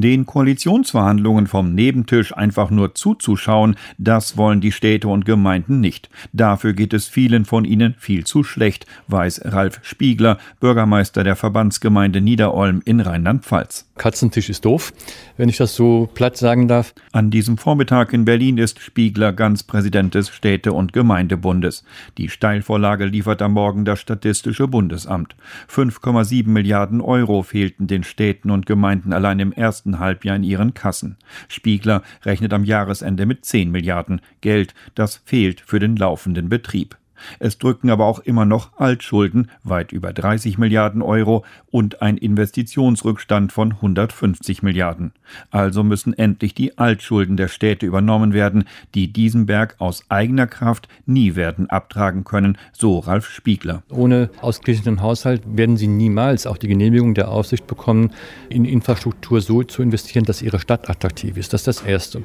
Den Koalitionsverhandlungen vom Nebentisch einfach nur zuzuschauen, das wollen die Städte und Gemeinden nicht. Dafür geht es vielen von ihnen viel zu schlecht, weiß Ralf Spiegler, Bürgermeister der Verbandsgemeinde Niederolm in Rheinland-Pfalz. Katzentisch ist doof, wenn ich das so platt sagen darf. An diesem Vormittag in Berlin ist Spiegler ganz Präsident des Städte- und Gemeindebundes. Die Steilvorlage liefert am Morgen das Statistische Bundesamt. 5,7 Milliarden Euro fehlten den Städten und Gemeinden allein im ersten ersten Halbjahr in ihren Kassen. Spiegler rechnet am Jahresende mit 10 Milliarden Geld, das fehlt für den laufenden Betrieb. Es drücken aber auch immer noch Altschulden, weit über 30 Milliarden Euro und ein Investitionsrückstand von 150 Milliarden. Also müssen endlich die Altschulden der Städte übernommen werden, die diesen Berg aus eigener Kraft nie werden abtragen können, so Ralf Spiegler. Ohne ausgeglichenen Haushalt werden sie niemals auch die Genehmigung der Aufsicht bekommen, in Infrastruktur so zu investieren, dass ihre Stadt attraktiv ist. Das ist das Erste.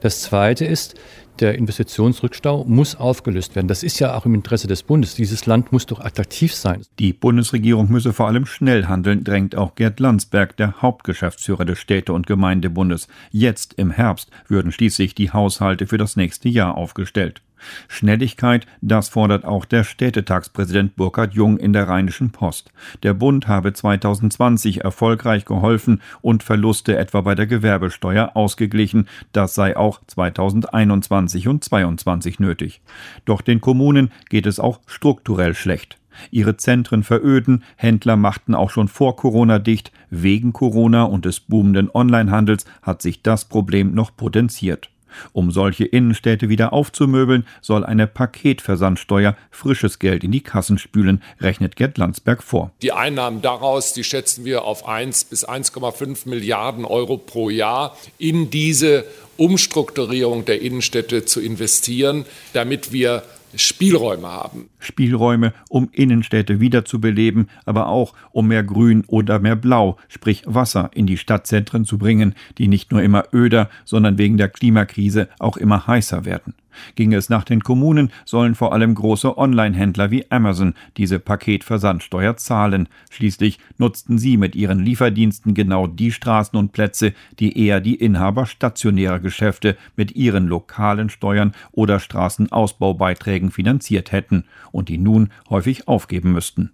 Das Zweite ist, der Investitionsrückstau muss aufgelöst werden. Das ist ja auch im Interesse des Bundes. Dieses Land muss doch attraktiv sein. Die Bundesregierung müsse vor allem schnell handeln, drängt auch Gerd Landsberg, der Hauptgeschäftsführer des Städte- und Gemeindebundes. Jetzt im Herbst würden schließlich die Haushalte für das nächste Jahr aufgestellt. Schnelligkeit, das fordert auch der Städtetagspräsident Burkhard Jung in der Rheinischen Post. Der Bund habe 2020 erfolgreich geholfen und Verluste etwa bei der Gewerbesteuer ausgeglichen. Das sei auch 2021 und 2022 nötig. Doch den Kommunen geht es auch strukturell schlecht. Ihre Zentren veröden, Händler machten auch schon vor Corona dicht, wegen Corona und des boomenden Onlinehandels hat sich das Problem noch potenziert. Um solche Innenstädte wieder aufzumöbeln, soll eine Paketversandsteuer frisches Geld in die Kassen spülen, rechnet Gerd Landsberg vor. Die Einnahmen daraus, die schätzen wir auf 1 bis 1,5 Milliarden Euro pro Jahr in diese Umstrukturierung der Innenstädte zu investieren, damit wir Spielräume haben. Spielräume, um Innenstädte wiederzubeleben, aber auch um mehr Grün oder mehr Blau, sprich Wasser, in die Stadtzentren zu bringen, die nicht nur immer öder, sondern wegen der Klimakrise auch immer heißer werden. Ginge es nach den Kommunen, sollen vor allem große Online-Händler wie Amazon diese Paketversandsteuer zahlen. Schließlich nutzten sie mit ihren Lieferdiensten genau die Straßen und Plätze, die eher die Inhaber stationärer Geschäfte mit ihren lokalen Steuern oder Straßenausbaubeiträgen finanziert hätten und die nun häufig aufgeben müssten.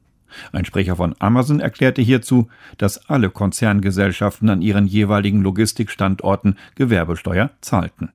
Ein Sprecher von Amazon erklärte hierzu, dass alle Konzerngesellschaften an ihren jeweiligen Logistikstandorten Gewerbesteuer zahlten.